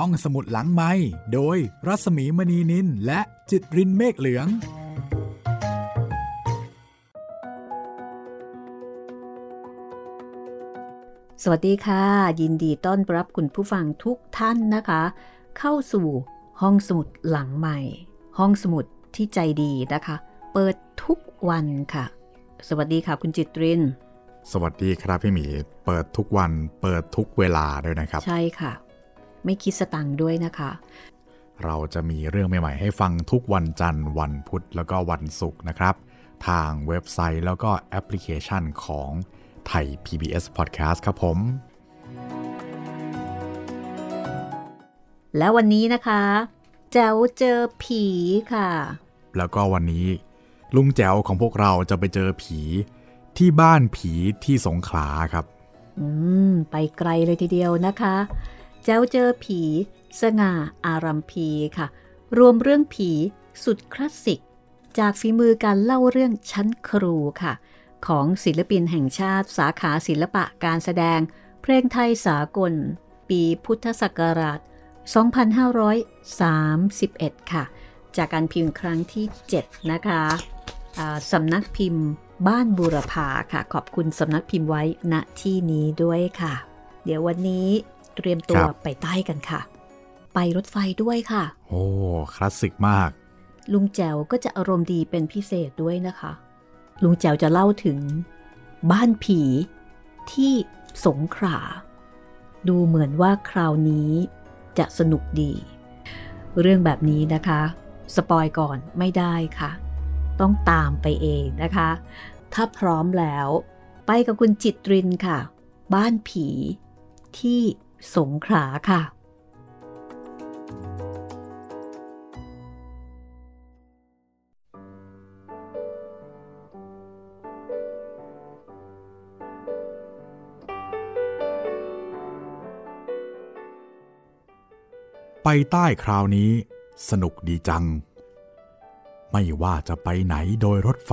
ห้องสมุดหลังไม้โดยรัสมีมณีนินและจิตรินเมฆเหลือง สวัสดีค่ะ ยินดีต้อนรับคุณผู้ฟังทุกท่านนะคะ เข้าสู่ห้องสมุดหลังใหม่ ห้องสมุดที่ใจดีนะคะ เปิดทุกวันค่ะ สวัสดีค่ะคุณจิตริน สวัสดีครับพี่หมี เปิดทุกวัน เปิดทุกเวลาด้วยนะครับ ใช่ค่ะ ไม่คิดสตังค์ด้วยนะคะ เราจะมีเรื่องใหม่ ๆ ให้ฟังทุกวันจันทร์ วันพุธแล้วก็วันศุกร์นะครับ ทางเว็บไซต์แล้วก็แอปพลิเคชันของไทย PBS Podcast ครับผม แล้ววันนี้นะคะแจ๋วเจอผีค่ะ แล้วก็วันนี้ ลุงแจ๋วของพวกเราจะไปเจอผีที่บ้านผีที่สงขลาครับ อืม ไปไกลเลยทีเดียวนะคะ แจ้วเจอผี สง่าอารัมพีค่ะ รวมเรื่องผีสุดคลาสสิก จากฝีมือการเล่าเรื่องชั้นครูค่ะ ของศิลปินแห่งชาติสาขาศิลปะการแสดง เพลงไทยสากล ปีพุทธศักราช 2531 ค่ะ จากการพิมพ์ครั้งที่ 7 นะคะสำนักพิมพ์บ้านบูรพาค่ะ ขอบคุณสำนักพิมพ์ไว้ณที่นี้ด้วยค่ะ เดี๋ยววันนี้ เตรียมตัวครับไปใต้กันค่ะ ไปรถไฟด้วยค่ะ โอ้คลาสสิกมาก ลุงแจวก็จะอารมณ์ดีเป็นพิเศษด้วยนะคะ ลุงแจวจะเล่าถึง บ้านผีที่สงขลาดูเหมือนว่าคราวนี้จะสนุกดี เรื่องแบบนี้นะคะ สปอยก่อนไม่ได้ค่ะ ต้องตามไปเองนะคะ ถ้าพร้อมแล้ว ไปกับคุณจิตรินค่ะ บ้านผีที่ สงขลาค่ะ ไปใต้คราวนี้สนุกดีจัง ไม่ว่าจะไปไหนโดยรถไฟ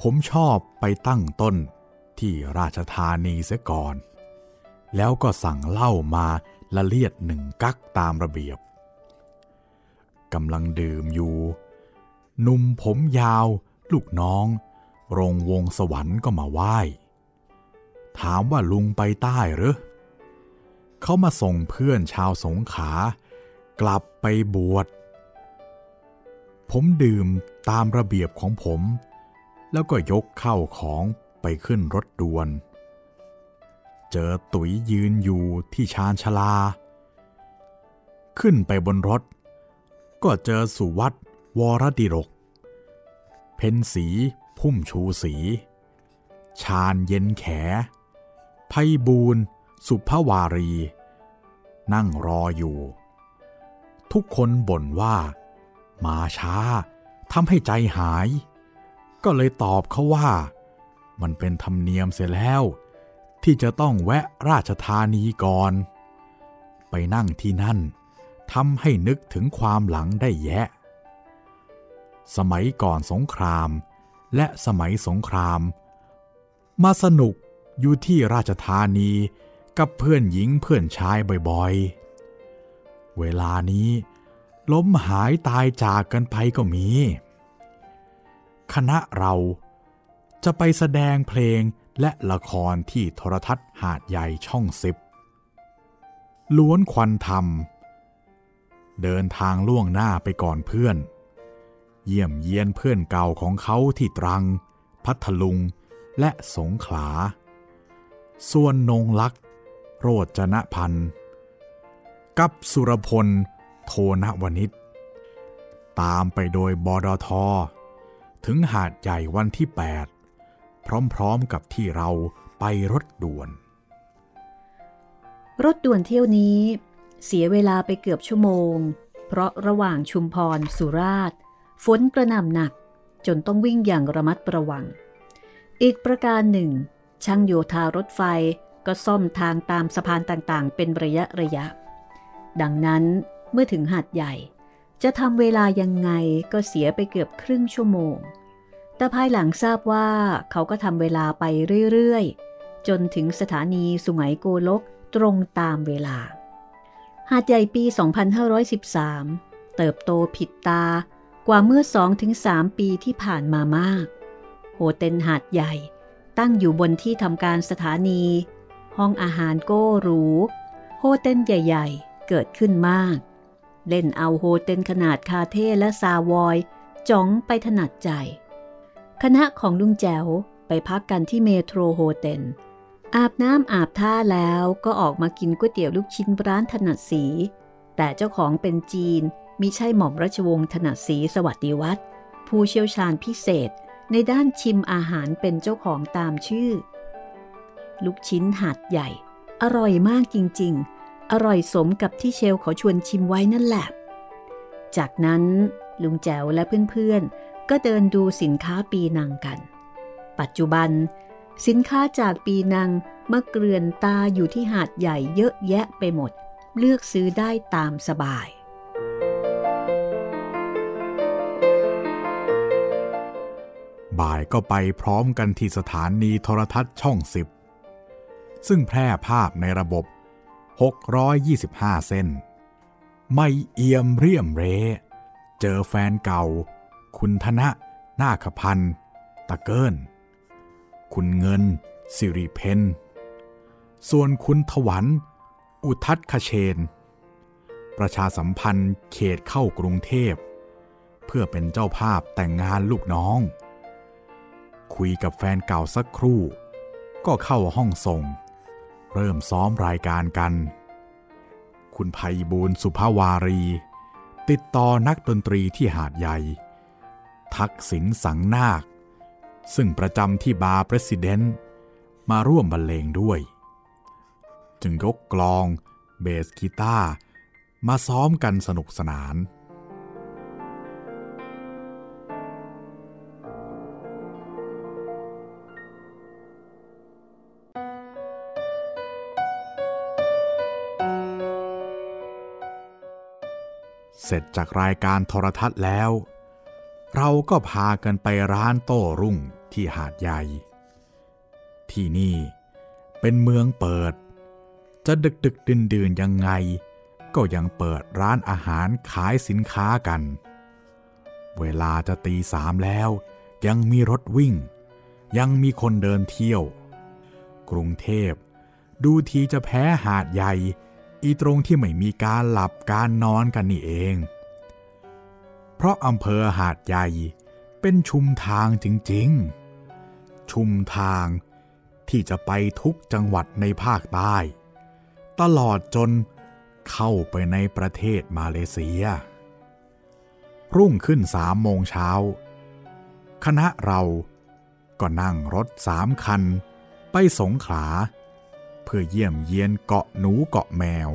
ผมชอบไปตั้งต้นที่ราชธานีเสียก่อน แล้วก็สั่งเหล้ามาละเลียดหนึ่งกักตามระเบียบกำลังดื่มอยู่ หนุ่มผมยาว ลูกน้อง โรงวงสวรรค์ก็มาไหว้ ถามว่าลุงไปใต้หรือเขามาส่งเพื่อนชาวสงขากลับไปบวช ผมดื่มตามระเบียบของผม แล้วก็ยกเข้าของไปขึ้นรถด่วน เจอตุ๋ยยืนอยู่ที่ชานชลา ขึ้นไปบนรถ ก็เจอสุวัตวรดิรก เพนสีพุ่มชูสี ชาญเย็นแข ไพบูลย์สุภวารี นั่งรออยู่ ทุกคนบ่นว่า มาช้าทำให้ใจหาย ก็เลยตอบเขาว่า มันเป็นธรรมเนียมเสียแล้ว ที่จะต้องแวะราชธานีก่อน ไปนั่งที่นั่นทำให้นึกถึงความหลังได้แยะ สมัยก่อนสงครามและสมัยสงคราม มาสนุกอยู่ที่ราชธานีกับเพื่อนหญิงเพื่อนชายบ่อยๆ เวลานี้ล้มหายตายจากกันไปก็มี คณะเราจะไปแสดงเพลง และละครที่โทรทัศน์หาดใหญ่ช่องสิบล้วนควันธรรม เดินทางล่วงหน้าไปก่อนเพื่อน เยี่ยมเยียนเพื่อนเก่าของเขาที่ตรัง พัทลุงและสงขลา ส่วนนงลักษ์โรจนพันธ์กับสุรพล โทนวนิชตามไปโดยบดทถึงหาดใหญ่วันที่ 8 พร้อมๆกับที่เราไปรถด่วน รถด่วนเที่ยวนี้ เสียเวลาไปเกือบชั่วโมง เพราะระหว่างชุมพรสุราษฎร์ฝนกระหน่ำหนักจนต้องวิ่งอย่างระมัดระวัง อีกประการหนึ่ง ช่างโยธารถไฟก็ซ่อมทางตามสะพานต่างๆ เป็นระยะระยะ ดังนั้นเมื่อถึงหาดใหญ่ จะทำเวลายังไงก็เสียไปเกือบครึ่งชั่วโมง แต่ภายหลังทราบว่าเขาก็ทำเวลาไปเรื่อยๆ จนถึงสถานีสุไหงโกลกตรงตามเวลา หาดใหญ่ปี 2513 เติบโตผิดตากว่าเมื่อ 2-3 ปีที่ผ่านมามาก hotel หาดใหญ่ตั้งอยู่บนที่ทำการสถานี ห้องอาหารโก้หรู hotel ใหญ่ ๆ เกิดขึ้นมาก เล่นเอา hotel ขนาดคาเธ่ย์และซาวอยจ้องไปถนัดใจ คณะของลุงแจ๋วไปพักกันที่เมโทรโฮเทลอาบน้ำอาบท่าแล้วก็ออกมากินก๋วยเตี๋ยวลูกชิ้นร้านถนัดสี แต่เจ้าของเป็นจีนมิใช่หม่อมราชวงศ์ถนัดสีสวัสดิวัฒน์ผู้เชี่ยวชาญพิเศษในด้านชิมอาหารเป็นเจ้าของตามชื่อ ลูกชิ้นหาดใหญ่ อร่อยมากจริง ๆ อร่อยสมกับที่เชลขาชวนชิมไว้นั่นแหละ จากนั้นลุงแจ๋วและเพื่อนๆ ก็เดินดูสินค้าปีนังกัน ปัจจุบัน สินค้าจากปีนังมาเกลือนตาอยู่ที่หาดใหญ่เยอะแยะไปหมด เลือกซื้อได้ตามสบาย บ่ายก็ไปพร้อมกันที่สถานีโทรทัศน์ช่องสิบซึ่งแพร่ภาพในระบบ 625 เส้น ไม่เอียมเรียมเร เจอแฟนเก่า คุณธนะ นาคพันธ์ตะเกินคุณเงิน สิริเพนส่วนคุณถวัน อุทัศคเชน ประชาสัมพันธ์เขตเข้ากรุงเทพ เพื่อเป็นเจ้าภาพแต่งงานลูกน้อง คุยกับแฟนเก่าสักครู่ ก็เข้าห้องส่ง เริ่มซ้อมรายการกัน คุณภัยบูลสุภาวารี ติดต่อนักดนตรีที่หาดใหญ่ ทักษิณสังนาค ซึ่งประจำที่บาร์ประสิเดนต์มาร่วมบรรเลงด้วย จึงยกกลอง เบสกีตาร์มาซ้อมกันสนุกสนาน เสร็จจากรายการโทรทัศน์แล้ว เราก็พากันไปร้านโต้รุ่งที่หาดใหญ่ ที่นี่เป็นเมืองเปิด จะดึกดึกดื่นดื่นยังไง ก็ยังเปิดร้านอาหารขายสินค้ากัน เวลาจะตีสามแล้ว ยังมีรถวิ่ง ยังมีคนเดินเที่ยว กรุงเทพดูทีจะแพ้หาดใหญ่ อีตรงที่ไม่มีการหลับการนอนกันนี่เอง เพราะอำเภอหาดใหญ่เป็นชุมทางจริงๆ ชุมทางที่จะไปทุกจังหวัดในภาคใต้ ตลอดจนเข้าไปในประเทศมาเลเซีย รุ่งขึ้นสามโมงเช้า คณะเราก็นั่งรถสามคันไปสงขลา เพื่อเยี่ยมเยียนเกาะหนูเกาะแมว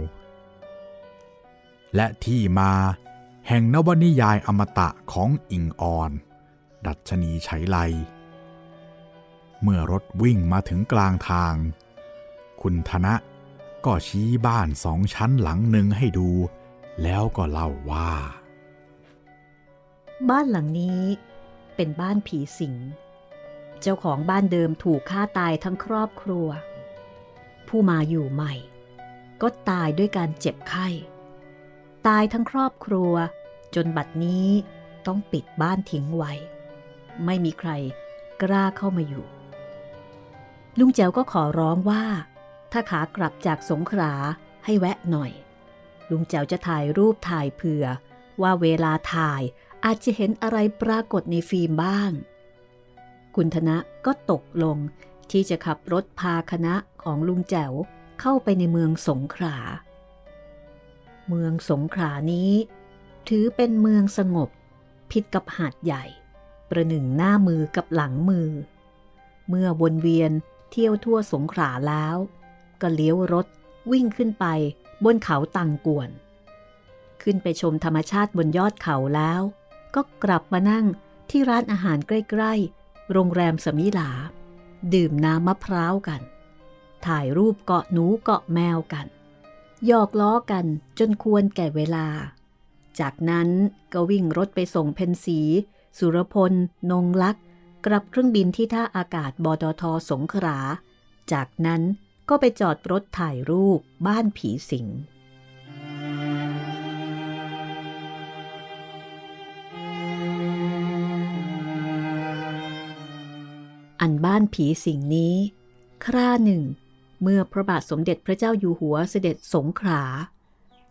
และที่มา แห่งนวนิยายอมตะของอิงออน ดัชนีไฉไล เมื่อรถวิ่งมาถึงกลางทาง คุณธนะก็ชี้บ้านสองชั้นหลังหนึ่งให้ดู แล้วก็เล่าว่า บ้านหลังนี้เป็นบ้านผีสิง เจ้าของบ้านเดิมถูกฆ่าตายทั้งครอบครัว ผู้มาอยู่ใหม่ ก็ตายด้วยการเจ็บไข้ ตายทั้งครอบครัว จนบัดนี้ต้องปิดบ้านทิ้งไว้ ไม่มีใครกล้าเข้ามาอยู่ ลุงแจวก็ขอร้องว่า ถ้าขากลับจากสงขลาให้แวะหน่อย ลุงแจวจะถ่ายรูปถ่ายเผื่อ ว่าเวลาถ่ายอาจจะเห็นอะไรปรากฏในฟิล์มบ้าง คุณธนะก็ตกลงที่จะขับรถพาคณะของลุงแจ๋วเข้าไปในเมืองสงขลา เมืองสงขลานี้ ถือเป็นเมืองสงบ ผิดกับหาดใหญ่ ประหนึ่งหน้ามือกับหลังมือ เมื่อวนเวียนเที่ยวทั่วสงขลาแล้ว ก็เลี้ยวรถวิ่งขึ้นไปบนเขาตังกวน ขึ้นไปชมธรรมชาติบนยอดเขาแล้ว ก็กลับมานั่งที่ร้านอาหารใกล้ๆ โรงแรมสมิลา ดื่มน้ำมะพร้าวกัน ถ่ายรูปเกาะหนูเกาะแมวกันหยอกล้อกันจนควรแก่เวลา จากนั้นก็วิ่งรถไปส่งเพนสี สุรพล นงลักษ์กลับเครื่องบินที่ท่าอากาศบดอทสงขราจากนั้นก็ไปจอดรถถ่ายรูปบ้านผีสิงอันบ้านผีสิงนี้ คราหนึ่ง เมื่อพระบาทสมเด็จพระเจ้าอยู่หัวเสด็จสงขลา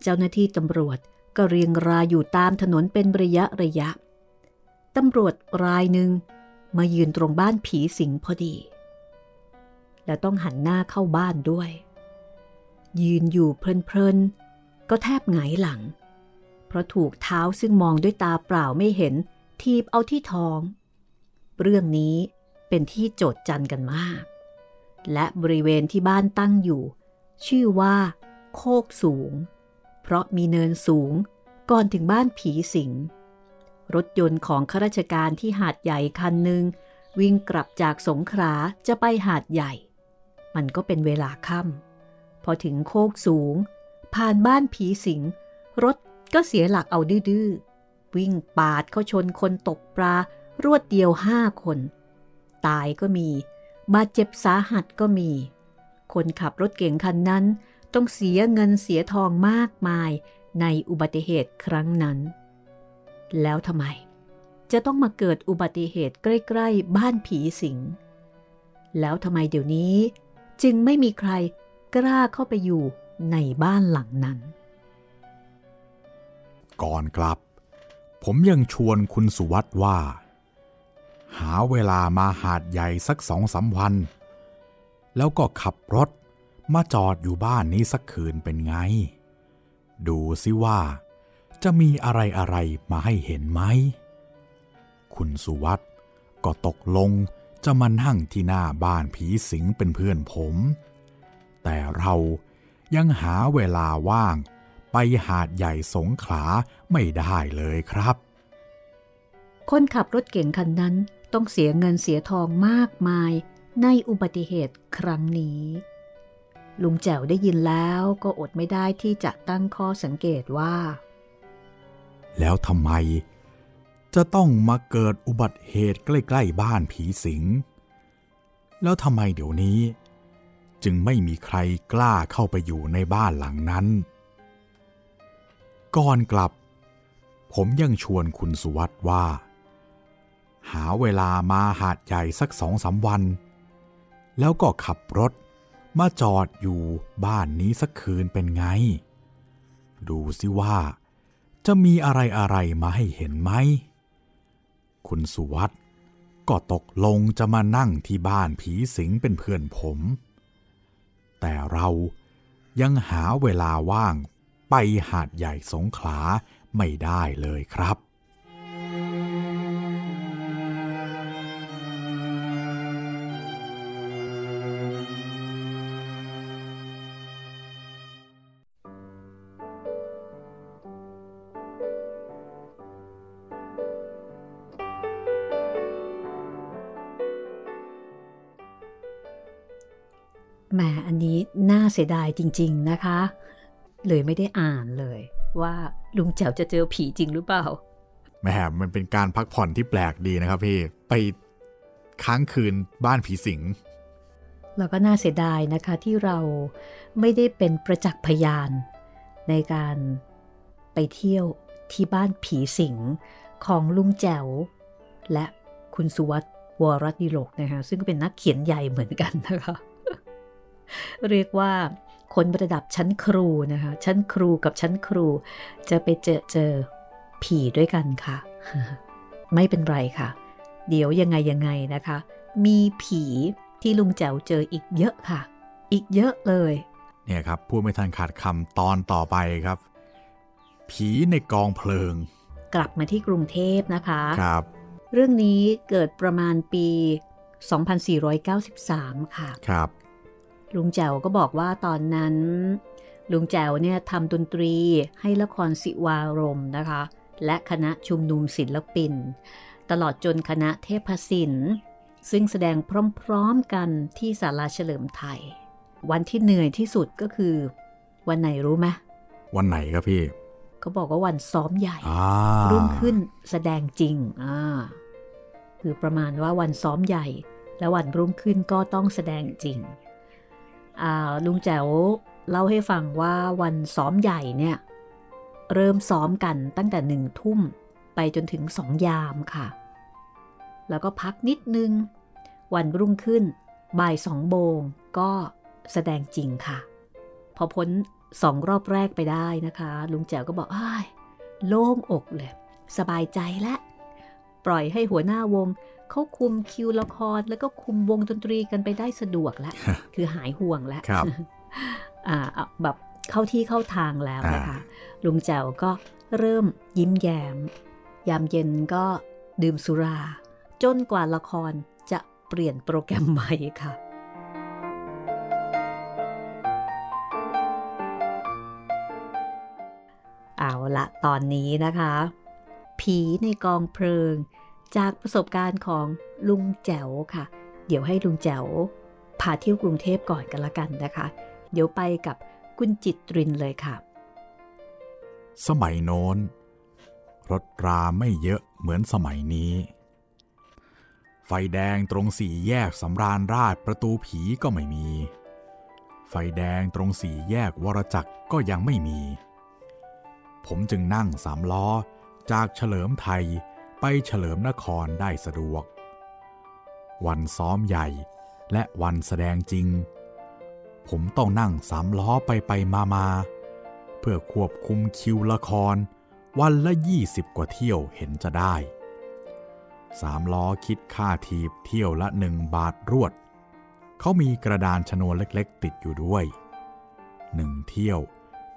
เจ้าหน้าที่ตำรวจ ก็เรียงรายอยู่ตามถนนเป็นระยะระยะ ตำรวจรายหนึ่งมายืนตรงบ้านผีสิงพอดี แล้วต้องหันหน้าเข้าบ้านด้วย ยืนอยู่เพลินๆ ก็แทบหงายหลัง เพราะถูกเท้าซึ่งมองด้วยตาเปล่าไม่เห็น ทีบเอาที่ท้อง เรื่องนี้เป็นที่โจดจันกันมาก และบริเวณที่บ้านตั้งอยู่ ชื่อว่า โคกสูง เพราะมีเนินสูงก่อนถึงบ้านผีสิง รถยนต์ของข้าราชการที่หาดใหญ่คันหนึ่งวิ่งกลับจากสงขลาจะไปหาดใหญ่ มันก็เป็นเวลาค่ำพอถึงโคกสูง ผ่านบ้านผีสิง รถก็เสียหลักเอาดื้อวิ่งปาดเข้าชนคนตกปลารวดเดียวห้าคน ตายก็มี บาดเจ็บสาหัสก็มี คนขับรถเก่งคันนั้น ต้องเสียเงินเสียทองมากมายในอุบัติเหตุครั้งนั้น แล้วทำไม จะต้องมาเกิดอุบัติเหตุใกล้ๆ บ้านผีสิง แล้วทำไมเดี๋ยวนี้ จึงไม่มีใครกล้าเข้าไปอยู่ในบ้านหลังนั้น ก่อนกลับ ผมยังชวนคุณสุวัตว่า หาเวลามาหาดใหญ่สักสองสาวัน แล้วก็ขับรถ มาจอดอยู่บ้านนี้สักคืนเป็นไง ดูสิว่า จะมีอะไรอะไรมาให้เห็นไหม คุณสุวัตก็ตกลงจะมานั่งที่หน้าบ้านผีสิงเป็นเพื่อนผม แต่เรายังหาเวลาว่างไปหาดใหญ่สงขลาไม่ได้เลยครับ คนขับรถเก่งคันนั้นต้องเสียเงินเสียทองมากมายในอุบัติเหตุครั้งนี้ ลุงแจ๋วได้ยินแล้วก็อดไม่ได้ที่จะตั้งข้อสังเกตว่า แล้วทำไม จะต้องมาเกิดอุบัติเหตุใกล้ๆบ้านผีสิง แล้วทำไมเดี๋ยวนี้ จึงไม่มีใครกล้าเข้าไปอยู่ในบ้านหลังนั้น ก่อนกลับ ผมยังชวนคุณสุวัตว่า หาเวลามาหาดใหญ่สักสองสาวัน แล้วก็ขับรถ มาจอดอยู่บ้านนี้สักคืนเป็นไง ดูสิว่า จะมีอะไรอะไรมาให้เห็นไหม คุณสุวัตก็ตกลงจะมานั่งที่บ้านผีสิงเป็นเพื่อนผม แต่เรายังหาเวลาว่างไปหาดใหญ่สงขลาไม่ได้เลยครับ เสียดายจริง ๆนะคะ เลยไม่ได้อ่านเลย ว่าลุงแจ๋วจะเจอผีจริงหรือเปล่าแหมมันเป็นการพักผ่อนที่แปลกดีนะครับพี่ไปค้างคืนบ้านผีสิงแล้วก็น่าเสียดายนะคะที่เราไม่ได้เป็นประจักษ์พยาน ในการไปเที่ยวที่บ้านผีสิงของลุงแจ๋ว และคุณสุวัตวรดิโลกนะคะซึ่งเป็นนักเขียนใหญ่เหมือนกันนะคะ เรียกว่าคนระดับชั้นครูนะคะ ชั้นครูกับชั้นครู จะไปเจอเจอผีด้วยกันค่ะ ไม่เป็นไรค่ะ เดี๋ยวยังไงยังไงนะคะ มีผีที่ลุงแจ๋วเจออีกเยอะค่ะ อีกเยอะเลย เนี่ยครับพูดไม่ทันขาดคำตอนต่อไปครับ ผีในกองเพลิง กลับมาที่กรุงเทพนะคะครับ เรื่องนี้เกิดประมาณปี 2493 ค่ะครับ ลุงแจ๋วก็บอกว่าตอนนั้น ลุงแจ๋วเนี่ยทำดนตรีให้ละครสิวารมณ์นะคะ และคณะชุมนุมศิลปิน ตลอดจนคณะเทพศิลป์ซึ่งแสดงพร้อมๆกันที่ศาลาเฉลิมไทย วันที่เหนื่อยที่สุดก็คือ วันไหนรู้ไหมวันไหนครับพี่เขาบอกว่าวันซ้อมใหญ่อ่ารุ่งขึ้นแสดงจริงอ่าคือประมาณว่าวันซ้อมใหญ่ และวันรุ่งขึ้นก็ต้องแสดงจริงอ่า ลุงแจ๋วเล่าให้ฟังว่าวันซ้อมใหญ่เนี่ย เริ่มซ้อมกันตั้งแต่หนึ่งทุ่มไปจนถึงสองยามค่ะ แล้วก็พักนิดนึง วันรุ่งขึ้นบ่ายสองโมงก็แสดงจริงค่ะ พอพ้นสองรอบแรกไปได้นะคะ ลุงแจ๋วก็บอกอ้ายโล่งอกเลย สบายใจแล้วปล่อยให้หัวหน้าวง เขาคุมคิวละคร แล้วก็คุมวงดนตรีกันไปได้สะดวกแล้วคือหายห่วงแล้วครับอ่าแบบเข้าที่เข้าทางแล้วนะคะลุงแจ๋วก็เริ่มยิ้มแย้ม ยามเย็นก็ดื่มสุรา จนกว่าละครจะเปลี่ยนโปรแกรมใหม่ค่ะเอาละตอนนี้นะคะ ผีในกองเพลิง จากประสบการณ์ของลุงแจ๋วค่ะ เดี๋ยวให้ลุงแจ๋วพาเที่ยวกรุงเทพก่อนกันละกันนะคะ เดี๋ยวไปกับคุณจิตรินเลยค่ะ สมัยโน้น รถราไม่เยอะเหมือนสมัยนี้ ไฟแดงตรงสี่แยกสำราญราชประตูผีก็ไม่มี ไฟแดงตรงสี่แยกวรจักรก็ยังไม่มี ผมจึงนั่งสามล้อจากเฉลิมไทย ไปเฉลิมนครได้สะดวก วันซ้อมใหญ่และวันแสดงจริง ผมต้องนั่งสามล้อไปไปมามา เพื่อควบคุมคิวละคร วันละ20กว่าเที่ยวเห็นจะได้สามล้อคิดค่าทีบเที่ยวละหนึ่งบาทรวด เขามีกระดานชนวนเล็กๆ ติดอยู่ด้วยหนึ่งเที่ยว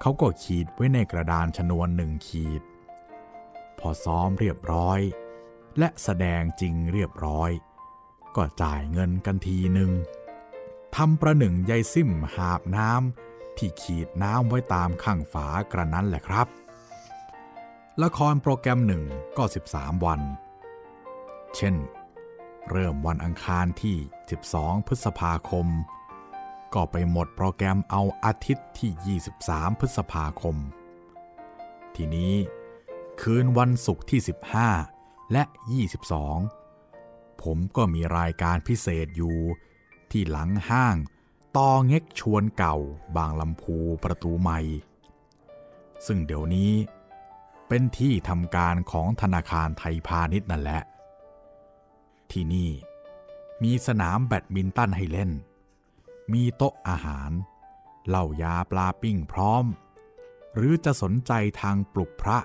เขาก็ขีดไว้ในกระดานชนวนหนึ่งขีด พอซ้อมเรียบร้อย และแสดงจริงเรียบร้อย ก็จ่ายเงินกันทีหนึ่งทำประหนึ่งยายซิ่มหาบน้ำที่ขีดน้ำไว้ตามข้างฝากระนั้นแหละครับ ละครโปรแกรมหนึ่งก็ 13 วัน เช่น เริ่มวันอังคารที่ 12 พฤษภาคม ก็ไปหมดโปรแกรมเอาอาทิตย์ที่ 23 พฤษภาคม ทีนี้ คืนวันศุกร์ที่ 15 และ 22 ผมก็มีรายการพิเศษอยู่ ที่หลังห้างตอเง็กชวนเก่าบางลำพูประตูใหม่ ซึ่งเดี๋ยวนี้เป็นที่ทำการของธนาคารไทยพาณิชย์นั่นแหละ ที่นี่มีสนามแบดมินตันให้เล่น มีโต๊ะอาหาร เหล้ายาปลาปิ้งพร้อม หรือจะสนใจทางปลุกพระ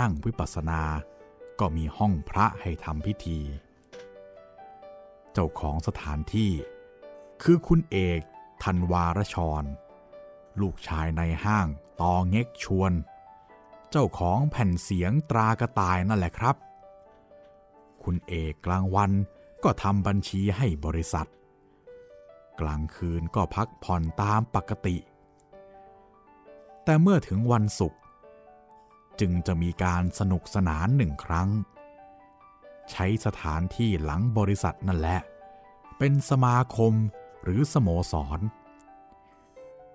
นั่งวิปัสสนา ก็มีห้องพระให้ทำพิธี เจ้าของสถานที่ คือคุณเอกธันวารชร ลูกชายในห้างตอเง็กชวน เจ้าของแผ่นเสียงตรากระต่ายนั่นแหละครับ คุณเอกกลางวันก็ทำบัญชีให้บริษัท กลางคืนก็พักผ่อนตามปกติ แต่เมื่อถึงวันศุกร์ จึงจะมีการสนุกสนานหนึ่งครั้ง ใช้สถานที่หลังบริษัทนั่นแหละ เป็นสมาคมหรือสโมสร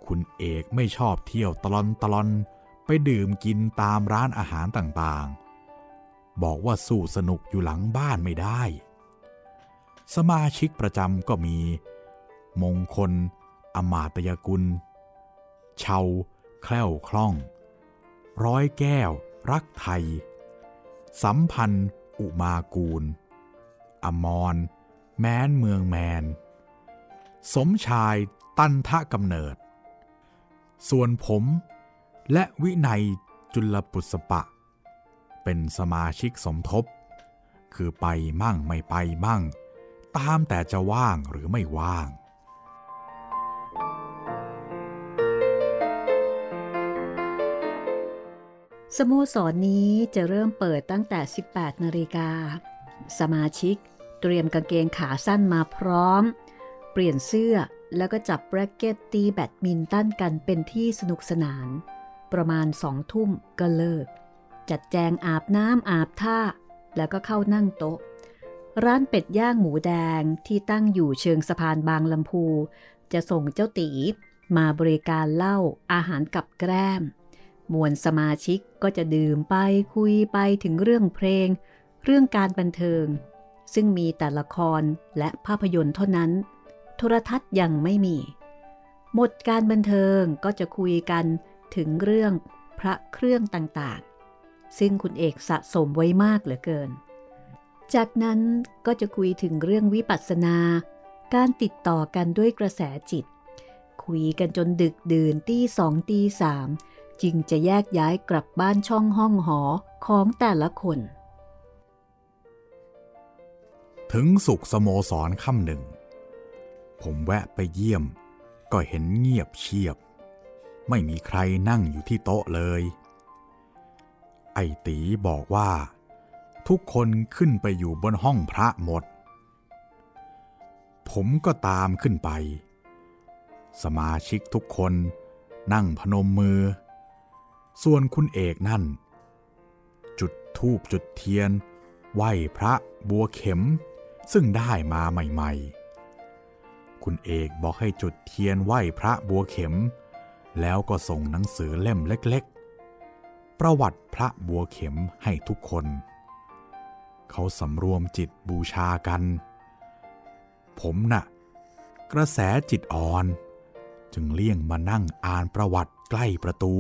คุณเอกไม่ชอบเที่ยวตลอนตลอนไปดื่มกินตามร้านอาหารต่างๆ บอกว่าสู้สนุกอยู่หลังบ้านไม่ได้ สมาชิกประจำก็มี มงคล อมาตยกุล เชา แคล่วคล่อง ร้อยแก้ว รักไทย สัมพันธ์ อุมากูล อมร แม้นเมืองแมน สมชายตันทะกำเนิด ส่วนผม และวินัยจุลปุสปะ เป็นสมาชิกสมทบ คือไปมั่งไม่ไปมั่ง ตามแต่จะว่างหรือไม่ว่าง สโมสรนี้จะเริ่มเปิดตั้งแต่ 18 นาฬิกา สมาชิกเตรียมกางเกงขาสั้นมาพร้อม เปลี่ยนเสื้อแล้วก็จับแร็กเก็ตตีแบดมินตันกันเป็นที่สนุกสนาน ประมาณสองทุ่มก็เลิก จัดแจงอาบน้ำอาบท่า แล้วก็เข้านั่งโต๊ะ ร้านเป็ดย่างหมูแดงที่ตั้งอยู่เชิงสะพานบางลำพู จะส่งเจ้าตีมาบริการเหล้าอาหารกับแกล้ม มวลสมาชิกก็จะดื่มไปคุยไปถึงเรื่องเพลง เรื่องการบันเทิง ซึ่งมีแต่ละครและภาพยนตร์เท่านั้น โทรทัศน์ยังไม่มี หมดการบันเทิงก็จะคุยกันถึงเรื่องพระเครื่องต่างๆ ซึ่งคุณเอกสะสมไว้มากเหลือเกิน จากนั้นก็จะคุยถึงเรื่องวิปัสสนา การติดต่อกันด้วยกระแสจิต คุยกันจนดึกดื่นตีสองตีสาม จึงจะแยกย้ายกลับบ้านช่องห้องหอของแต่ละคน ถึงสุขสโมสรค่ำหนึ่ง ผมแวะไปเยี่ยม ก็เห็นเงียบเชียบ ไม่มีใครนั่งอยู่ที่โต๊ะเลย ไอตีบอกว่า ทุกคนขึ้นไปอยู่บนห้องพระหมด ผมก็ตามขึ้นไป สมาชิกทุกคนนั่งพนมมือ ส่วนคุณเอกนั่น จุดธูปจุดเทียน ไหว้พระบัวเข็ม ซึ่งได้มาใหม่ๆ คุณเอกบอกให้จุดเทียนไหว้พระบัวเข็ม แล้วก็ส่งหนังสือเล่มเล็กๆ ประวัติพระบัวเข็มให้ทุกคน เขาสำรวมจิตบูชากัน ผมน่ะ กระแสจิตอ่อน จึงเลี่ยงมานั่งอ่านประวัติใกล้ประตู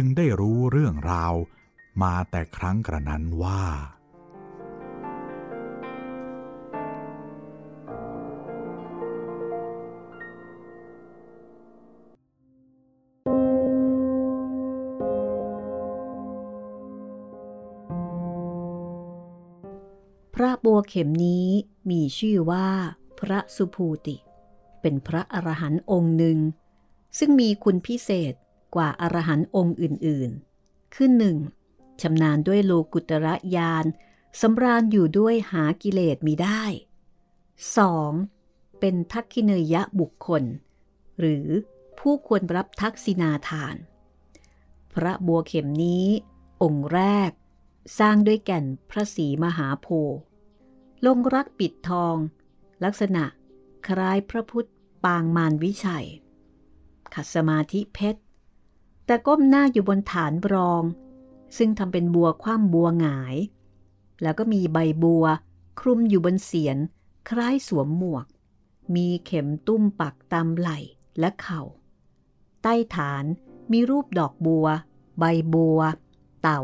จึงได้รู้เรื่องราวมาแต่ครั้งกระนั้นว่า พระบัวเข็มนี้มีชื่อว่า พระสุภูติ เป็นพระอรหันต์องค์หนึ่ง ซึ่งมีคุณพิเศษ กว่าอรหันต์องค์อื่นๆ ขึ้นหนึ่งชำนาญด้วยโลกุตระยานสำราญอยู่ด้วยหากิเลสมีได้ 2. เป็นทักขิเนยะบุคคล หรือผู้ควรรับทักษินาทาน พระบัวเข็มนี้ องค์แรก สร้างด้วยแก่นพระศรีมหาโพธิ์ลงรักปิดทอง ลักษณะคล้ายพระพุทธปางมารวิชัย ขัดสมาธิเพชร แต่ก้มหน้าอยู่บนฐานรอง ซึ่งทำเป็นบัวคว่ำบัวหงาย แล้วก็มีใบบัว คลุมอยู่บนเสียน คล้ายสวมหมวก มีเข็มตุ้มปักตามไหล่และเข่า ใต้ฐานมีรูปดอกบัว ใบบัว เต่า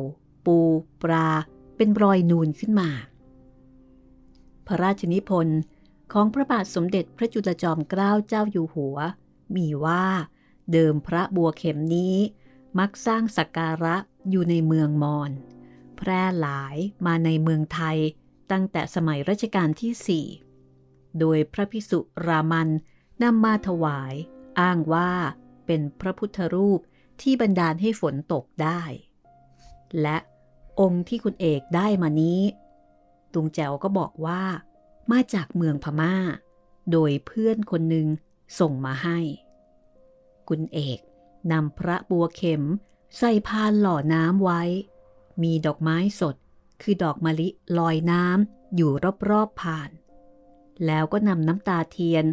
ปู ปลา เป็นรอยนูนขึ้นมา พระราชนิพนธ์ของพระบาทสมเด็จพระจุลจอมเกล้าเจ้าอยู่หัว มีว่า เดิมพระบัวเข็มนี้มักสร้างสักการะอยู่ในเมืองมอญแพร่หลายมาในเมืองไทยตั้งแต่สมัยรัชกาลที่สี่โดยพระพิสุรามันนำมาถวาย อ้างว่าเป็นพระพุทธรูปที่บันดาลให้ฝนตกได้ และองค์ที่คุณเอกได้มานี้ ตุงแจวก็บอกว่า มาจากเมืองพมา่า โดยเพื่อนคนหนึ่งส่งมาให้ คุณเอกนำพระบัวเข็ม ใส่พานหล่อน้ำไว้ มีดอกไม้สด คือดอกมะลิลอยน้ำอยู่รอบๆพาน แล้วก็นำน้ำตาเทียน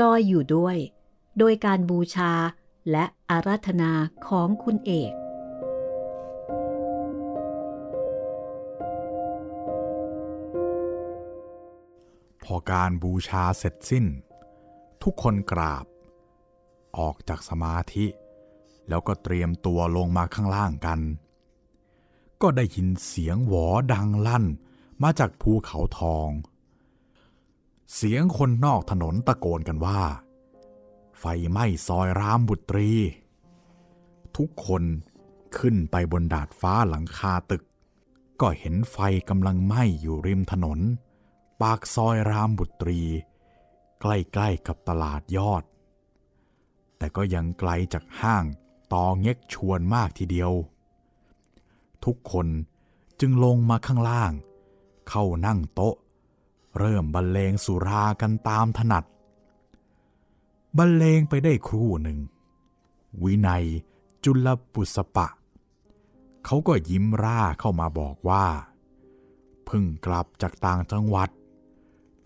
ลอยอยู่ด้วย โดยการบูชาและอาราธนาของคุณเอกพอการบูชาเสร็จสิ้น ทุกคนกราบ ออกจากสมาธิ แล้วก็เตรียมตัวลงมาข้างล่างกัน ก็ได้ยินเสียงหวอดังลั่นมาจากภูเขาทอง เสียงคนนอกถนนตะโกนกันว่า ไฟไหม้ซอยรามบุตรี ทุกคนขึ้นไปบนดาดฟ้าหลังคาตึก ก็เห็นไฟกำลังไหม้อยู่ริมถนน ปากซอยรามบุตรี ใกล้ๆกับตลาดยอด แต่ก็ยังไกลจากห้างตอเง็กชวนมากทีเดียว ทุกคนจึงลงมาข้างล่าง เข้านั่งโต๊ะ เริ่มบรรเลงสุรากันตามถนัด บรรเลงไปได้ครู่หนึ่ง วินัยจุลปุสปะ เขาก็ยิ้มร่าเข้ามาบอกว่า เพิ่งกลับจากต่างจังหวัด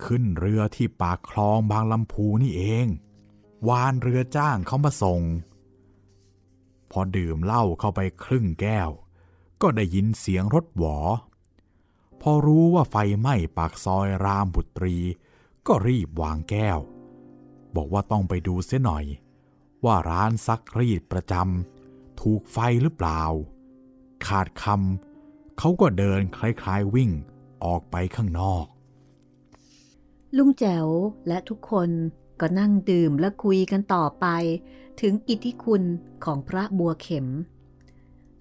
ขึ้นเรือที่ปากคลองบางลำพูนี่เอง วานเรือจ้างเขามาส่ง พอดื่มเหล้าเข้าไปครึ่งแก้ว ก็ได้ยินเสียงรถหวอ พอรู้ว่าไฟไหม้ปากซอยรามบุตรี ก็รีบวางแก้ว บอกว่าต้องไปดูเสียหน่อย ว่าร้านซักรีดประจำถูกไฟหรือเปล่า ขาดคำเขาก็เดินคล้ายๆวิ่งออกไปข้างนอก ลุงแจ๋วและทุกคน ก็นั่งดื่มและคุยกันต่อไป ถึงอิทธิคุณของพระบัวเข็ม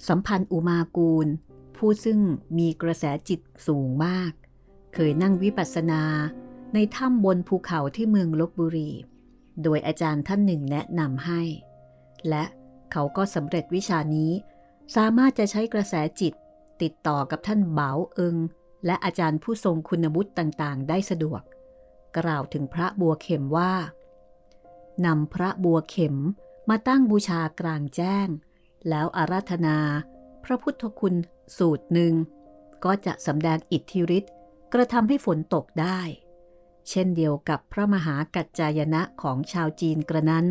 สัมพันธ์อุมากูล ผู้ซึ่งมีกระแสจิตสูงมาก เคยนั่งวิปัสสนาในถ้ำบนภูเขาที่เมืองลบบุรี โดยอาจารย์ท่านหนึ่งแนะนำให้ และเขาก็สำเร็จวิชานี้ สามารถจะใช้กระแสจิตติดต่อกับท่านเบาเอิง และอาจารย์ผู้ทรงคุณวุฒิต่างๆ ได้สะดวก กล่าวถึงพระบัวเข็มว่านำพระบัวเข็มมาตั้งบูชากลางแจ้ง แล้วอาราธนา พระพุทธคุณสูตรหนึ่ง ก็จะสำแดงอิทธิฤทธิ์กระทำให้ฝนตกได้ เช่นเดียวกับพระมหากัจจายนะของชาวจีนกระนั้น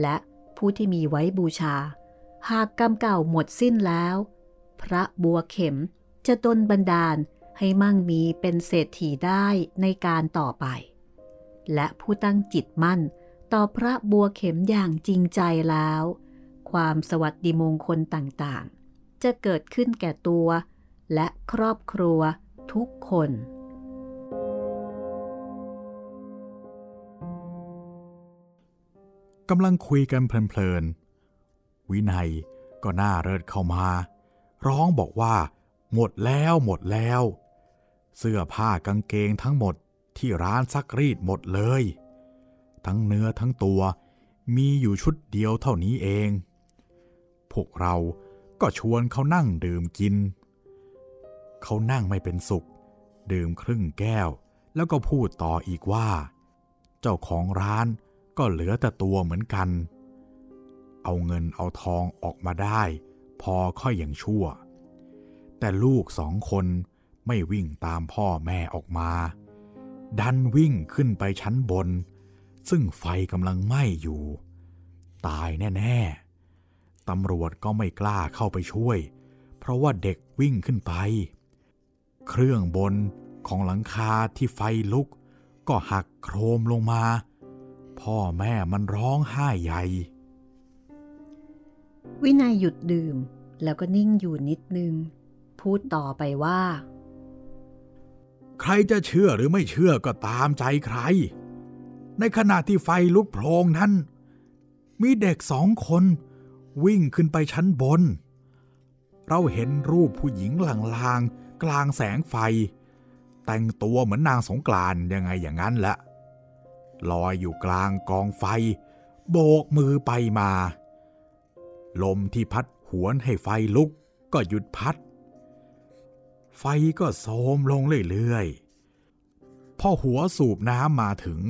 และผู้ที่มีไว้บูชา หากกรรมเก่าหมดสิ้นแล้ว พระบัวเข็มจะดนบันดาล ให้มั่งมีเป็นเศรษฐีได้ในการต่อไป และผู้ตั้งจิตมั่นต่อพระบัวเข็มอย่างจริงใจแล้ว ความสวัสดิมงคลต่างๆ จะเกิดขึ้นแก่ตัว และครอบครัวทุกคน กำลังคุยกันเพลินๆ วินัยก็น่าเริดเข้ามา ร้องบอกว่า หมดแล้วหมดแล้ว เสื้อผ้ากางเกงทั้งหมดที่ร้านซักรีดหมดเลย ทั้งเนื้อทั้งตัวมีอยู่ชุดเดียวเท่านี้เอง พวกเราก็ชวนเขานั่งดื่มกิน เขานั่งไม่เป็นสุข ดื่มครึ่งแก้ว แล้วก็พูดต่ออีกว่า เจ้าของร้านก็เหลือแต่ตัวเหมือนกัน เอาเงินเอาทองออกมาได้ พอค่อยอย่างชั่ว แต่ลูกสองคน ไม่วิ่งตามพ่อแม่ออกมา ดันวิ่งขึ้นไปชั้นบน ซึ่งไฟกำลังไหม้อยู่ ตายแน่ๆตำรวจก็ไม่กล้าเข้าไปช่วย เพราะว่าเด็กวิ่งขึ้นไป เครื่องบนของหลังคาที่ไฟลุก ก็หักโครมลงมา พ่อแม่มันร้องไห้ใหญ่ วินัยหยุดดื่มแล้วก็นิ่งอยู่นิดนึง พูดต่อไปว่า ใครจะเชื่อหรือไม่เชื่อก็ตามใจใคร ในขณะที่ไฟลุกโพลงนั้น มีเด็กสองคนวิ่งขึ้นไปชั้นบน เราเห็นรูปผู้หญิงลางๆ กลางแสงไฟ แต่งตัวเหมือนนางสงกรานยังไงอย่างนั้นละลอยอยู่กลางกองไฟ โบกมือไปมา ลมที่พัดหวนให้ไฟลุกก็หยุดพัด ไฟก็โทมลงเรื่อยๆ พอหัวสูบน้ำมาถึง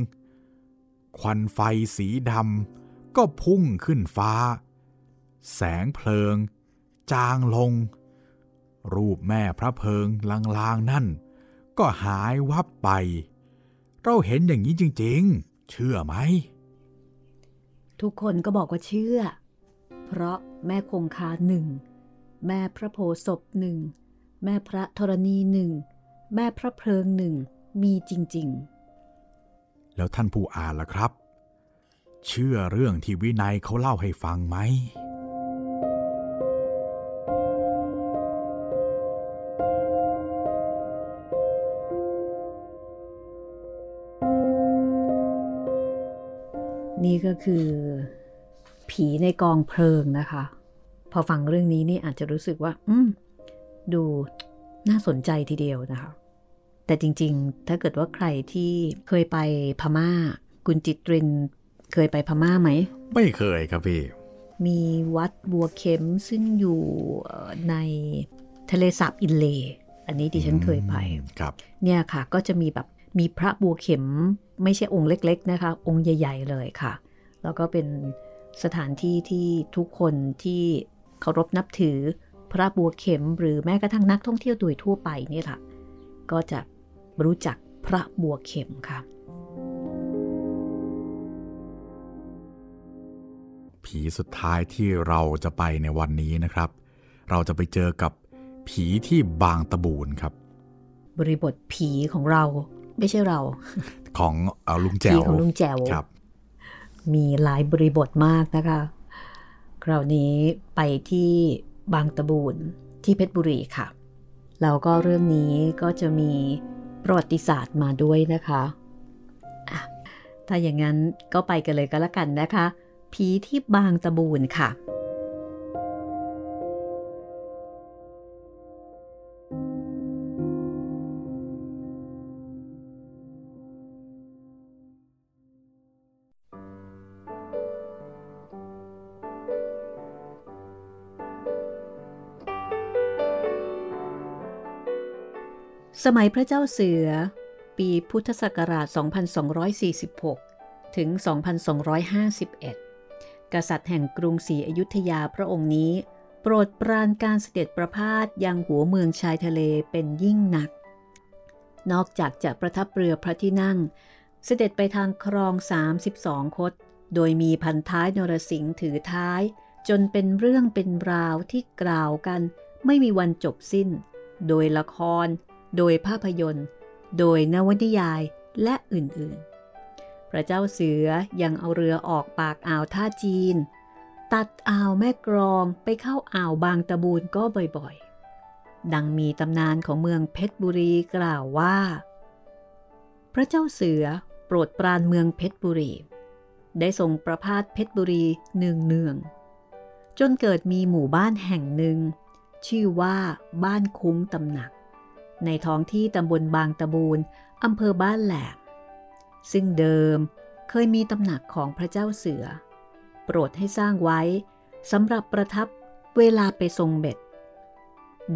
ควันไฟสีดำก็พุ่งขึ้นฟ้า แสงเพลิง จางลง รูปแม่พระเพิงลางๆนั่น ก็หายวับไป เราเห็นอย่างนี้จริงๆ เชื่อไหม ทุกคนก็บอกว่าเชื่อ เพราะแม่คงคาหนึ่ง แม่พระโพศพหนึ่ง แม่พระธรณีหนึ่ง แม่พระเพลิงหนึ่ง มีจริง ๆ แล้วท่านผู้อ่านล่ะครับ เชื่อเรื่องที่วินัยเขาเล่าให้ฟังไหมนี่ก็คือ ผีในกองเพลิงนะคะ พอฟังเรื่องนี้นี่อาจจะรู้สึกว่า อืม ดูน่าสนใจทีเดียวนะคะ แต่จริงๆ ถ้าเกิดว่าใครที่เคยไปพมา่ากุญจิตรินเคยไปพม่าไหม ไม่เคยครับพี่ มีวัดบัวเข็มซึ่งอยู่ในทะเลสาบอินเล อันนี้ดิฉันเคยไปครับ เนี่ยค่ะก็จะมีแบบมีพระบัวเข็มไม่ใช่องค์เล็ก ๆ นะคะ องค์ใหญ่ ๆ เลยค่ะ แล้วก็เป็นสถานที่ที่ทุกคนที่เคารพนับถือ พระบัวเข็มหรือแม้กระทั่งนักท่องเที่ยวโดยทั่วไปนี่แหละก็จะรู้จักพระบัวเข็มค่ะ ผีสุดท้ายที่เราจะไปในวันนี้นะครับ เราจะไปเจอกับผีที่บางตะบูนครับ บริบทผีของเราไม่ใช่เรา ของเอาลุงแจวของลุงแจวครับ มีหลายบริบทมากนะคะ คราวนี้ไปที่ บางตะบูนที่เพชรบุรีค่ะ แล้วก็เรื่องนี้ก็จะมีประวัติศาสตร์มาด้วยนะคะะถ้าอย่างนั้นก็ไปกันเลยก็แล้วกันนะคะ ผีที่บางตะบูนค่ะ สมัยพระเจ้าเสือ ปีพุทธศักราช 2246 ถึง 2251 กษัตริย์แห่งกรุงศรีอยุธยาพระองค์นี้ โปรดปรานการเสด็จประพาสยังหัวเมืองชายทะเลเป็นยิ่งหนัก นอกจากจะประทับเรือพระที่นั่ง เสด็จไปทางครอง 32คดโดยมีพันท้ายนรสิงห์ถือท้าย จนเป็นเรื่องเป็นราวที่กล่าวกัน ไม่มีวันจบสิ้น โดยละคร โดยภาพยนตร์ โดยนวนิยายและอื่นๆ พระเจ้าเสือยังเอาเรือออกปากอ่าวท่าจีน ตัดอ่าวแม่กรองไปเข้าอ่าวบางตะบูนก็บ่อยๆ ดังมีตำนานของเมืองเพชรบุรีกล่าวว่า พระเจ้าเสือโปรดปรานเมืองเพชรบุรี ได้ทรงประพาสเพชรบุรีเนืองเนืองจนเกิดมีหมู่บ้านแห่งหนึ่ง ชื่อว่าบ้านคุ้งตำหนัก ในท้องที่ตำบลบางตะบูนอำเภอบ้านแหลมซึ่งเดิมเคยมีตำหนักของพระเจ้าเสือ โปรดให้สร้างไว้สำหรับประทับเวลาไปทรงเบ็ด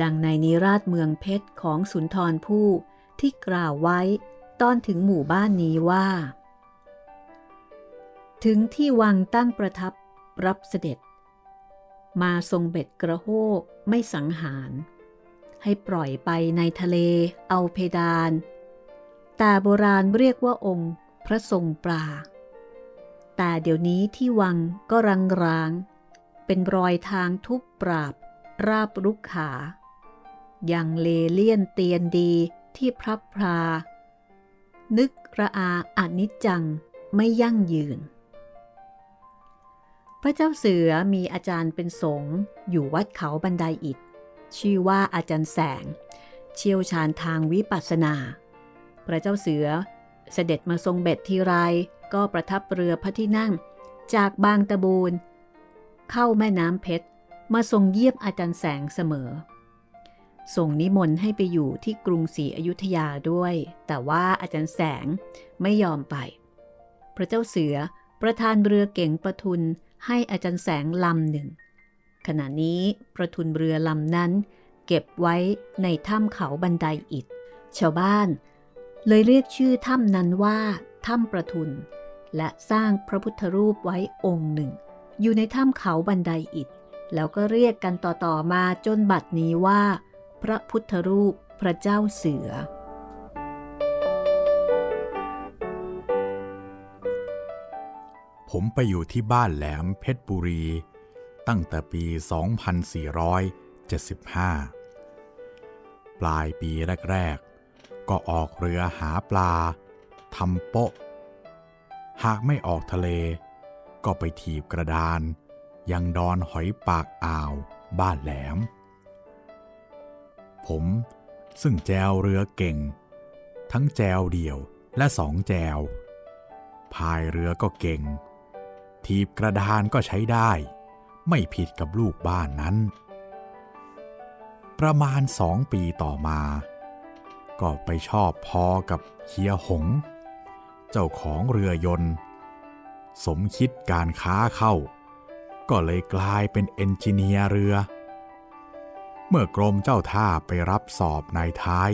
ดังในนิราชเมืองเพชรของสุนทรผู้ที่กล่าวไว้ตอนถึงหมู่บ้านนี้ว่า ถึงที่วังตั้งประทับรับเสด็จ มาทรงเบ็ดกระโหกไม่สังหาร ให้ปล่อยไปในทะเลเอาเพดาน แต่โบราณเรียกว่าองค์พระทรงปลา แต่เดี๋ยวนี้ที่วังก็รังราง เป็นรอยทางทุบปราบ ราบรุกขาอยังเลเลี่ยนเตียนดีที่พรับพรา นึกระอาอนิจจังไม่ยั่งยืน พระเจ้าเสือมีอาจารย์เป็นสงฆ์อยู่วัดเขาบันไดอิฐ ชื่อว่าอาจารย์แสง เชี่ยวชาญทางวิปัสสนา พระเจ้าเสือเสด็จมาทรงเบ็ดทีไรก็ประทับเรือพระที่นั่ง จากบางตะบูนเข้าแม่น้ำเพชรมาทรงเยี่ยมอาจารย์แสงเสมอส่งนิมนต์ให้ไปอยู่ที่กรุงศรีอยุธยาด้วย แต่ว่าอาจารย์แสงไม่ยอมไป พระเจ้าเสือประทานเรือเก่งประทุนให้อาจารย์แสงลำหนึ่ง ขณะนี้ประทุนเรือลำนั้นเก็บไว้ในถ้ำเขาบันไดอิฐ ชาวบ้าน เลยเรียกชื่อถ้ำนั้นว่าถ้ำประทุน และสร้างพระพุทธรูปไว้องค์หนึ่ง อยู่ในถ้ำเขาบันไดอิฐ แล้วก็เรียกกันต่อๆมาจนบัดนี้ว่า พระพุทธรูปพระเจ้าเสือ ผมไปอยู่ที่บ้านแหลมเพชรบุรี ตั้งแต่ปี 2475 ปลายปีแรก ๆ ก็ออกเรือหาปลาทำโปะ หากไม่ออกทะเล ก็ไปถีบกระดาน ยังดอนหอยปากอ่าวบ้านแหลม ผมซึ่งแจวเรือเก่ง ทั้งแจวเดี่ยวและสองแจวพายเรือก็เก่ง ทีบกระดานก็ใช้ได้ ไม่ผิดกับลูกบ้านนั้น ประมาณสองปีต่อมา ก็ไปชอบพอกับเฮียหง เจ้าของเรือยนต์สมคิดการค้าเข้า ก็เลยกลายเป็น engineer เรือ เมื่อกรมเจ้าท่าไปรับสอบนายท้าย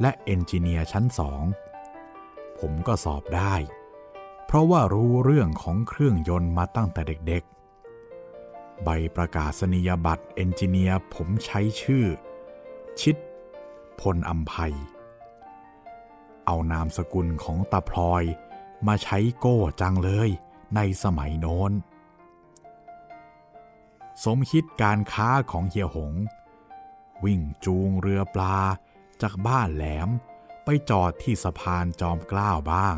และ engineer ชั้นสอง ผมก็สอบได้ เพราะว่ารู้เรื่องของเครื่องยนต์มาตั้งแต่เด็กๆ ใบประกาศนียบัตร engineer ผมใช้ชื่อ ชิด พลอัมภัย เอานามสกุลของตาพลอยมาใช้โก้จังเลยในสมัยโน้น สมคิดการค้าของเฮียหง วิ่งจูงเรือปลาจากบ้านแหลมไปจอดที่สะพานจอมกล้าวบ้าง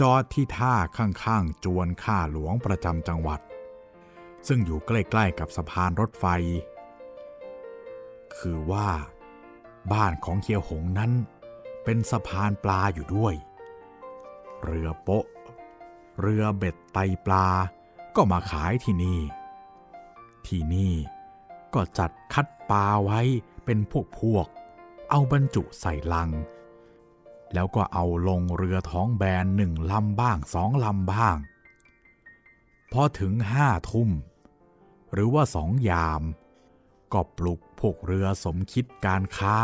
จอดที่ท่าข้างๆจวนข้าหลวงประจำจังหวัด ซึ่งอยู่ใกล้ ๆ กับสะพานรถไฟ คือว่า บ้านของเคียวหงนั้นเป็นสะพานปลาอยู่ด้วย เรือโป๊ะ เรือเบ็ดไตปลาก็มาขายที่นี่ ที่นี่ก็จัดคัดปลาไว้เป็นพวกพวก เอาบรรจุใส่ลัง แล้วก็เอาลงเรือท้องแบนหนึ่งลำบ้างสองลำบ้าง พอถึงห้าทุ่ม หรือว่าสองยาม ก็ปลุกพวกเรือสมคิดการค้า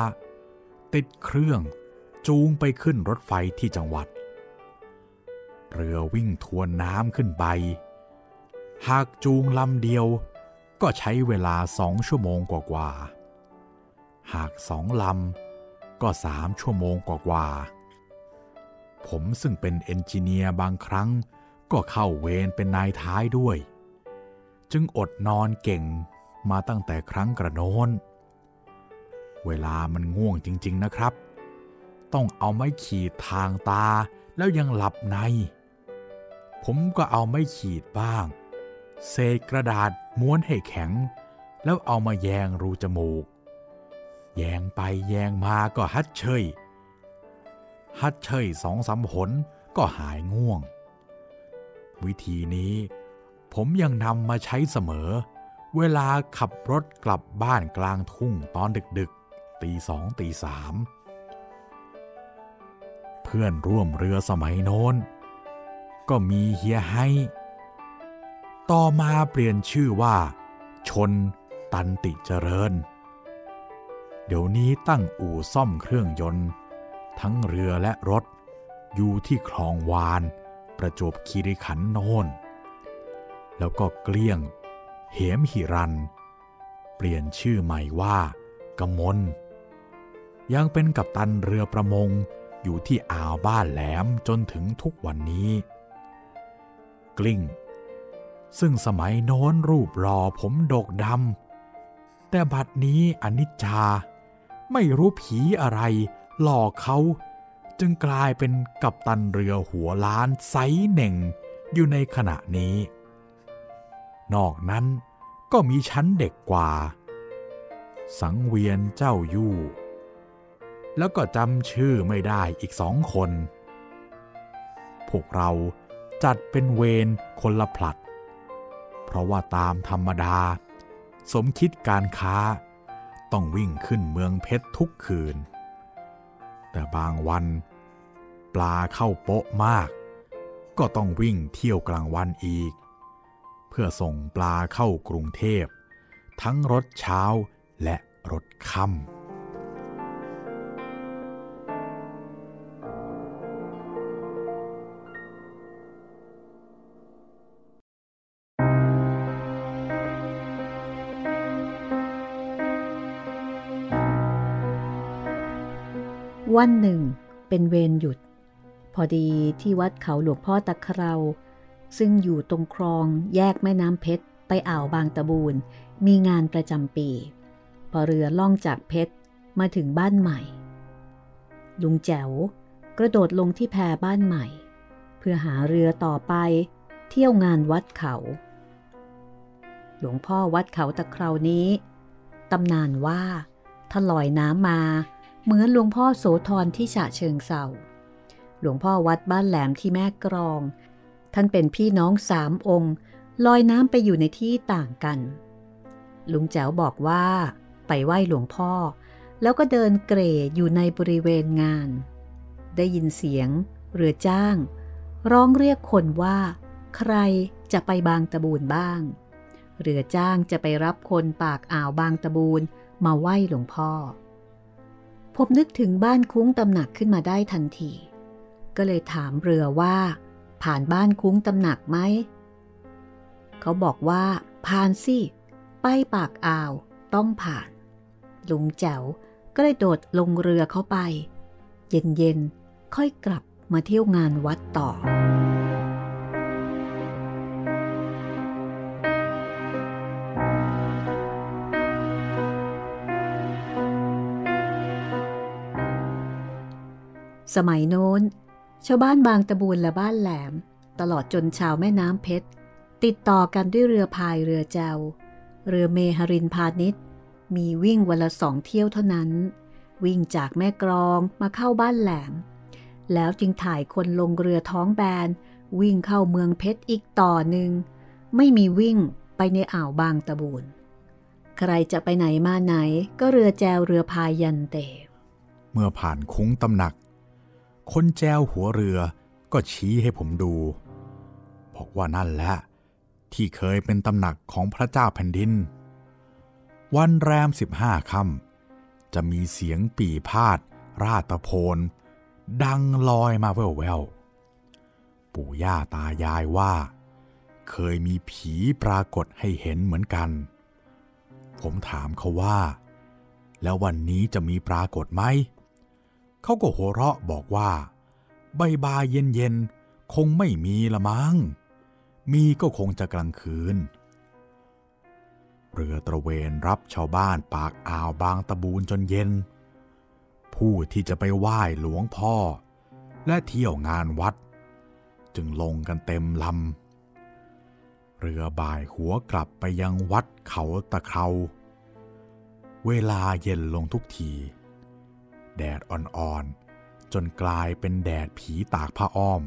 ติดเครื่องจูงไปขึ้นรถไฟที่จังหวัด เรือวิ่งทวนน้ำขึ้นไป หากจูงลำเดียวก็ใช้เวลาสองชั่วโมงกว่าๆ หากสองลำก็สามชั่วโมงกว่าๆ ผมซึ่งเป็นเอนจิเนียร์บางครั้งก็เข้าเวรเป็นนายท้ายด้วย จึงอดนอนเก่งมาตั้งแต่ครั้งกระโน้น เวลามันง่วงจริง ๆนะครับ ต้องเอาไม้ขีดทางตาแล้วยังหลับใน ผมก็เอาไม้ขีดบ้าง เศษกระดาษม้วนให้แข็ง แล้วเอามาแยงรูจมูก แยงไปแยงมาก็ฮัดเชยฮัดเชยสองสามหนก็หายง่วง วิธีนี้ ผมยังนำมาใช้เสมอ เวลาขับรถกลับบ้านกลางทุ่งตอนดึกๆ ตีสองตีสามเพื่อนร่วมเรือสมัยโน้น ก็มีเฮียไฮต่อมาเปลี่ยนชื่อว่า ชนตันติเจริญ เดี๋ยวนี้ตั้งอู่ซ่อมเครื่องยนต์ ทั้งเรือและรถ อยู่ที่คลองวาน ประจบคีริขันโนน แล้วก็เกลี้ยง เหมหิรัน เปลี่ยนชื่อใหม่ว่ากมล ยังเป็นกัปตันเรือประมงอยู่ที่อ่าวบ้านแหลมจนถึงทุกวันนี้ กลิ้ง ซึ่งสมัยโน้นรูปรอผมดกดำแต่บัดนี้อนิจจา ไม่รู้ผีอะไร หลอกเขาจึงกลายเป็นกัปตันเรือหัวล้านไซเหน่งอยู่ในขณะนี้ อกนั้นก็มีชั้นเด็กกว่า สังเวียนเจ้ายู่ แล้วก็จำชื่อไม่ได้อีกสองคน พวกเราจัดเป็นเวรคนละผลัด เพราะว่าตามธรรมดา สมคิดการค้าต้องวิ่งขึ้นเมืองเพชรทุกคืน แต่บางวันปลาเข้าโป๊ะมาก ก็ต้องวิ่งเที่ยวกลางวันอีก พื่อส่งปลาเข้ากรุงเทพ ทั้งรถเช้าและรถค่ำวันหนึ่งเป็นเวรหยุด พอดีที่วัดเขาหลวงพ่อตะครา ซึ่งอยู่ตรงคลองแยกแม่น้ำเพชร ไปอ่าวบางตะบูน มีงานประจำปี พอเรือล่องจากเพชรมาถึงบ้านใหม่ ลุงแจ๋วกระโดดลงที่แพบ้านใหม่ เพื่อหาเรือต่อไป เที่ยวงานวัดเขา หลวงพ่อวัดเขาตะเครานี้ตำนานว่าถ้าลอยน้ำมาเหมือนหลวงพ่อโสธรที่ฉะเชิงเซาหลวงพ่อวัดบ้านแหลมที่แม่กรอง ท่านเป็นพี่น้องสามองค์ ลอยน้ำไปอยู่ในที่ต่างกัน ลุงแจ๋วบอกว่า ไปไหว้หลวงพ่อ แล้วก็เดินเกรอยู่ในบริเวณงาน ได้ยินเสียง เรือจ้าง ร้องเรียกคนว่า ใครจะไปบางตะบูนบ้าง เรือจ้างจะไปรับคนปากอ่าวบางตะบูนมาไหว้หลวงพ่อ ผมนึกถึงบ้านคุ้งตำหนักขึ้นมาได้ทันที ก็เลยถามเรือว่า ผ่านบ้านคุ้งตำหนักไหม เขาบอกว่า ผ่านสิ ไปปากอ่าวต้องผ่าน ลุงแจ๋วก็เลยโดดลงเรือเข้าไป เย็นๆ ค่อยกลับมาเที่ยวงานวัดต่อ สมัยโน้น ชาวบ้านบางตะบูนและบ้านแหลม ตลอดจนชาวแม่น้ำเพชร ติดต่อกันด้วยเรือพายเรือเจ้าเรือเมหรินพาณิชย์ มีวิ่งวันละสองเที่ยวเท่านั้น วิ่งจากแม่กรองมาเข้าบ้านแหลม แล้วจึงถ่ายคนลงเรือท้องแบน วิ่งเข้าเมืองเพชรอีกต่อหนึ่ง ไม่มีวิ่งไปในอ่าวบางตะบูนใครจะไปไหนมาไหนก็เรือแจวเรือพายยันเต เมื่อผ่านคุ้งตำหนัก คนแจวหัวเรือก็ชี้ให้ผมดู บอกว่านั่นแหละ ที่เคยเป็นตำหนักของพระเจ้าแผ่นดิน วันแรมสิบห้าค่ำจะมีเสียงปีพาด ราตะโพน ดังลอยมาแววแววปู่ย่าตายายว่า เคยมีผีปรากฏให้เห็นเหมือนกัน ผมถามเขาว่า แล้ววันนี้จะมีปรากฏไหมเขาก็หัวเราะบอกว่า ใบบายเย็นเย็นคงไม่มีละมั้ง มีก็คงจะกลางคืน เรือตระเวนรับชาวบ้านปากอ่าวบางตะบูนจนเย็น ผู้ที่จะไปไหว้หลวงพ่อ และเที่ยวงานวัด จึงลงกันเต็มลำ เรือบ่ายหัวกลับไปยังวัดเขาตะเคราเวลาเย็นลงทุกที แดดอ่อนๆ จนกลายเป็นแดดผีตากผ้าอ้อม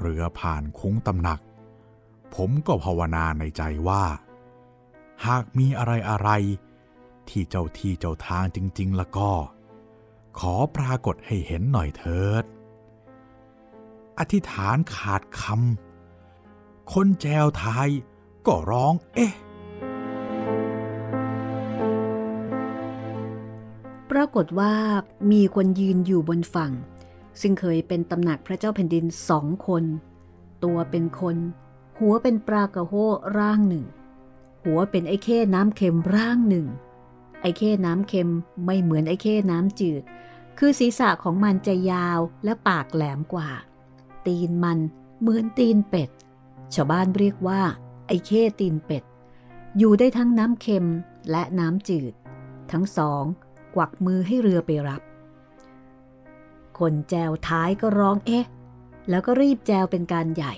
เรือผ่านคุ้งตำหนัก ผมก็ภาวนาในใจว่า หากมีอะไรอะไรที่เจ้าที่เจ้าทางจริง ๆ แล้วก็ ขอปรากฏให้เห็นหน่อยเถิด อธิษฐานขาดคำคนแจวไทยก็ร้องเอ๊ะ รากฏว่ามีคนยืนอยู่บนฝั่ง ซึ่งเคยเป็นตำหนักพระเจ้าแผ่นดินสองคน ตัวเป็นคน หัวเป็นปลากระโหร่างหนึ่ง หัวเป็นไอ้เข้น้ำเค็มร่างหนึ่ง ไอ้เข้น้ำเค็มไม่เหมือนไอ้เข้น้ำจืด คือศีรษะของมันจะยาวและปากแหลมกว่า ตีนมันเหมือนตีนเป็ด ชาวบ้านเรียกว่า ไอ้เข้ตีนเป็ด อยู่ได้ทั้งน้ำเค็มและน้ำจืด ทั้งสอง วักมือให้เรือไปรับ คนแจวท้ายก็ร้องเอ๊ะ แล้วก็รีบแจวเป็นการใหญ่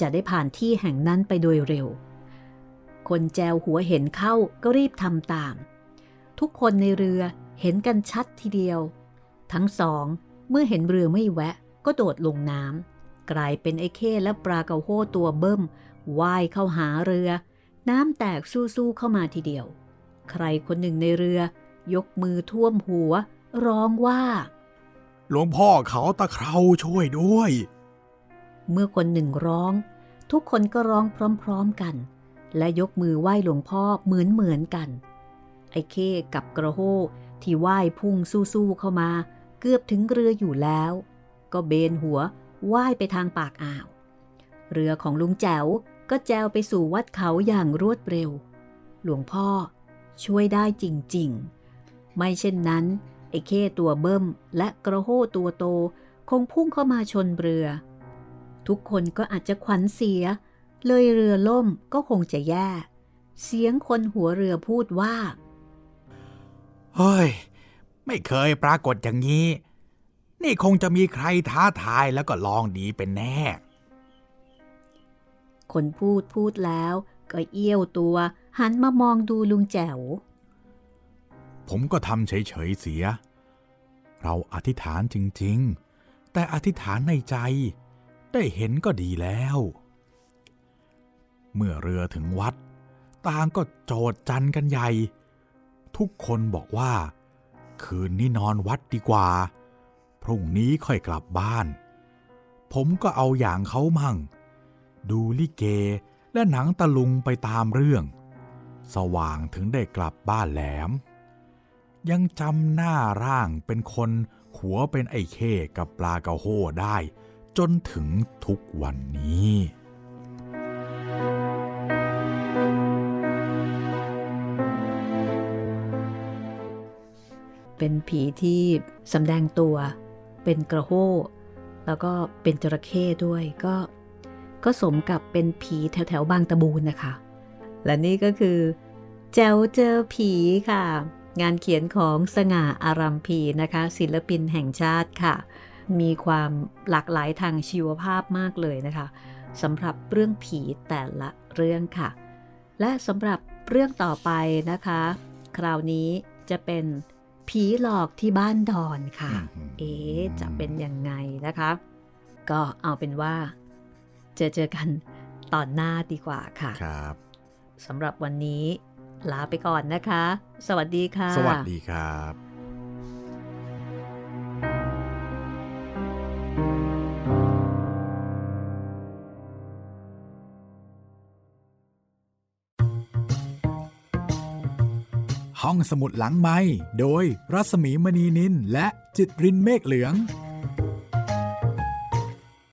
จะได้ผ่านที่แห่งนั้นไปโดยเร็ว คนแจวหัวเห็นเข้าก็รีบทำตาม ทุกคนในเรือเห็นกันชัดทีเดียว ทั้งสองเมื่อเห็นเรือไม่แวะ ก็โดดลงน้ำกลายเป็นไอ้เข้และปลากระโหตัวเบิ้มว่ายเข้าหาเรือ น้ำแตกสู้ๆเข้ามาทีเดียว ใครคนหนึ่งในเรือ ยกมือท่วมหัว ร้องว่า หลวงพ่อเขาตะเคราช่วยด้วย เมื่อคนหนึ่งร้อง ทุกคนก็ร้องพร้อมๆกัน และยกมือไหว้หลวงพ่อเหมือนเหมือนกัน ไอ้เคกับกระโหที่ไหว้พุ่งสู้ๆเข้ามา เกือบถึงเรืออยู่แล้ว ก็เบนหัวไหว้ไปทางปากอ่าว เรือของลุงแจ๋วก็แจวไปสู่วัดเขาอย่างรวดเร็ว หลวงพ่อช่วยได้จริง ๆ ไม่เช่นนั้น ไอ้เข้ตัวเบิ้มและกระโหตัวโตคงพุ่งเข้ามาชนเรือ ทุกคนก็อาจจะขวัญเสีย เลยเรือล่มก็คงจะแย่ เสียงคนหัวเรือพูดว่า เฮ้ย ไม่เคยปรากฏอย่างนี้ นี่คงจะมีใครท้าทายแล้วก็ลองดีเป็นแน่ คนพูดพูดแล้วก็เอี้ยวตัวหันมามองดูลุงแจ๋ว ผมก็ทำเฉยๆเสีย เราอธิษฐานจริงๆ แต่อธิษฐานในใจ ได้เห็นก็ดีแล้ว เมื่อเรือถึงวัด ต่างก็โจดจันกันใหญ่ ทุกคนบอกว่า คืนนี้นอนวัดดีกว่า พรุ่งนี้ค่อยกลับบ้าน ผมก็เอาอย่างเขามั่ง ดูลิเกและหนังตะลุงไปตามเรื่อง สว่างถึงได้กลับบ้านแหลม ยังจำหน้าร่างเป็นคนหัวเป็นไอ้เข้กับปลากระโหได้ จนถึงทุกวันนี้ เป็นผีที่สำแดงตัว เป็นกระโหแล้วก็เป็นจระเข้ด้วยก็ ก็สมกับเป็นผีแถวแถวบางตะบูนนะคะ และนี่ก็คือ แจวเจอผีค่ะ งานเขียนของสง่าอารัมพีนะคะ ศิลปินแห่งชาติค่ะ มีความหลากหลายทางชีวภาพมากเลยนะคะสำหรับเรื่องผีแต่ละเรื่องค่ะ และสำหรับเรื่องต่อไปนะคะ คราวนี้จะเป็นผีหลอกที่บ้านดอนค่ะอืมเอ๊ะจะเป็นยังไงนะคะ ก็เอาเป็นว่า เจอเจอกันตอนหน้าดีกว่าค่ะครับสำหรับวันนี้ ลาไปก่อนนะคะ สวัสดีค่ะ สวัสดีครับห้องสมุดหลังไม้โดยรัสมีมณีนินและจิตรินเมฆเหลือง